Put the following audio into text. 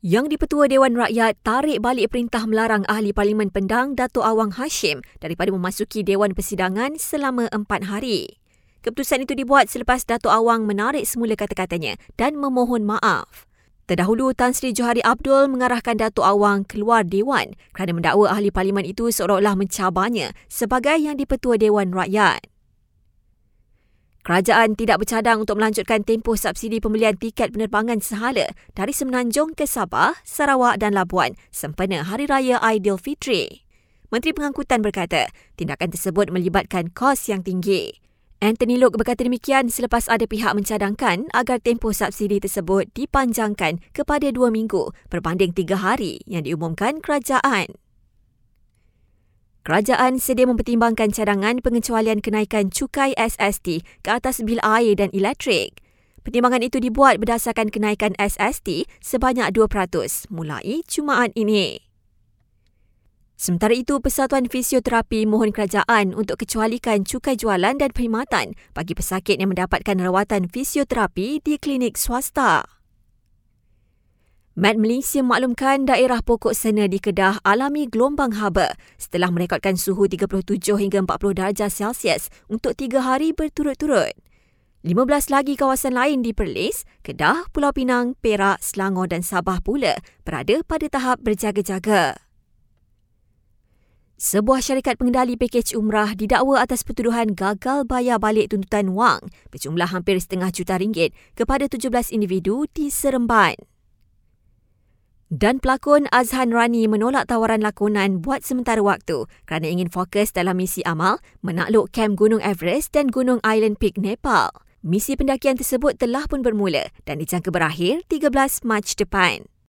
Yang di-Pertua Dewan Rakyat tarik balik perintah melarang Ahli Parlimen Pendang Dato' Awang Hashim daripada memasuki Dewan Persidangan selama empat hari. Keputusan itu dibuat selepas Dato' Awang menarik semula kata-katanya dan memohon maaf. Terdahulu, Tan Sri Johari Abdul mengarahkan Dato' Awang keluar Dewan kerana mendakwa Ahli Parlimen itu seolah-olah mencabarnya sebagai yang di-Pertua Dewan Rakyat. Kerajaan tidak bercadang untuk melanjutkan tempoh subsidi pembelian tiket penerbangan sehala dari Semenanjung ke Sabah, Sarawak dan Labuan sempena Hari Raya Aidilfitri. Menteri Pengangkutan berkata, tindakan tersebut melibatkan kos yang tinggi. Anthony Loke berkata demikian selepas ada pihak mencadangkan agar tempoh subsidi tersebut dipanjangkan kepada dua minggu berbanding tiga hari yang diumumkan kerajaan. Kerajaan sedia mempertimbangkan cadangan pengecualian kenaikan cukai SST ke atas bil air dan elektrik. Pertimbangan itu dibuat berdasarkan kenaikan SST sebanyak 2% mulai Jumaat ini. Sementara itu, Persatuan Fisioterapi mohon kerajaan untuk kecualikan cukai jualan dan perkhidmatan bagi pesakit yang mendapatkan rawatan fisioterapi di klinik swasta. Met Malaysia maklumkan daerah pokok sena di Kedah alami gelombang haba setelah merekodkan suhu 37 hingga 40 darjah Celsius untuk tiga hari berturut-turut. 15 lagi kawasan lain di Perlis, Kedah, Pulau Pinang, Perak, Selangor dan Sabah pula berada pada tahap berjaga-jaga. Sebuah syarikat pengendali pakej umrah didakwa atas pertuduhan gagal bayar balik tuntutan wang berjumlah hampir setengah juta ringgit kepada 17 individu di Seremban. Dan pelakon Azhan Rani menolak tawaran lakonan buat sementara waktu kerana ingin fokus dalam misi amal menakluk kem Gunung Everest dan Gunung Island Peak Nepal. Misi pendakian tersebut telah pun bermula dan dijangka berakhir 13 Mac depan.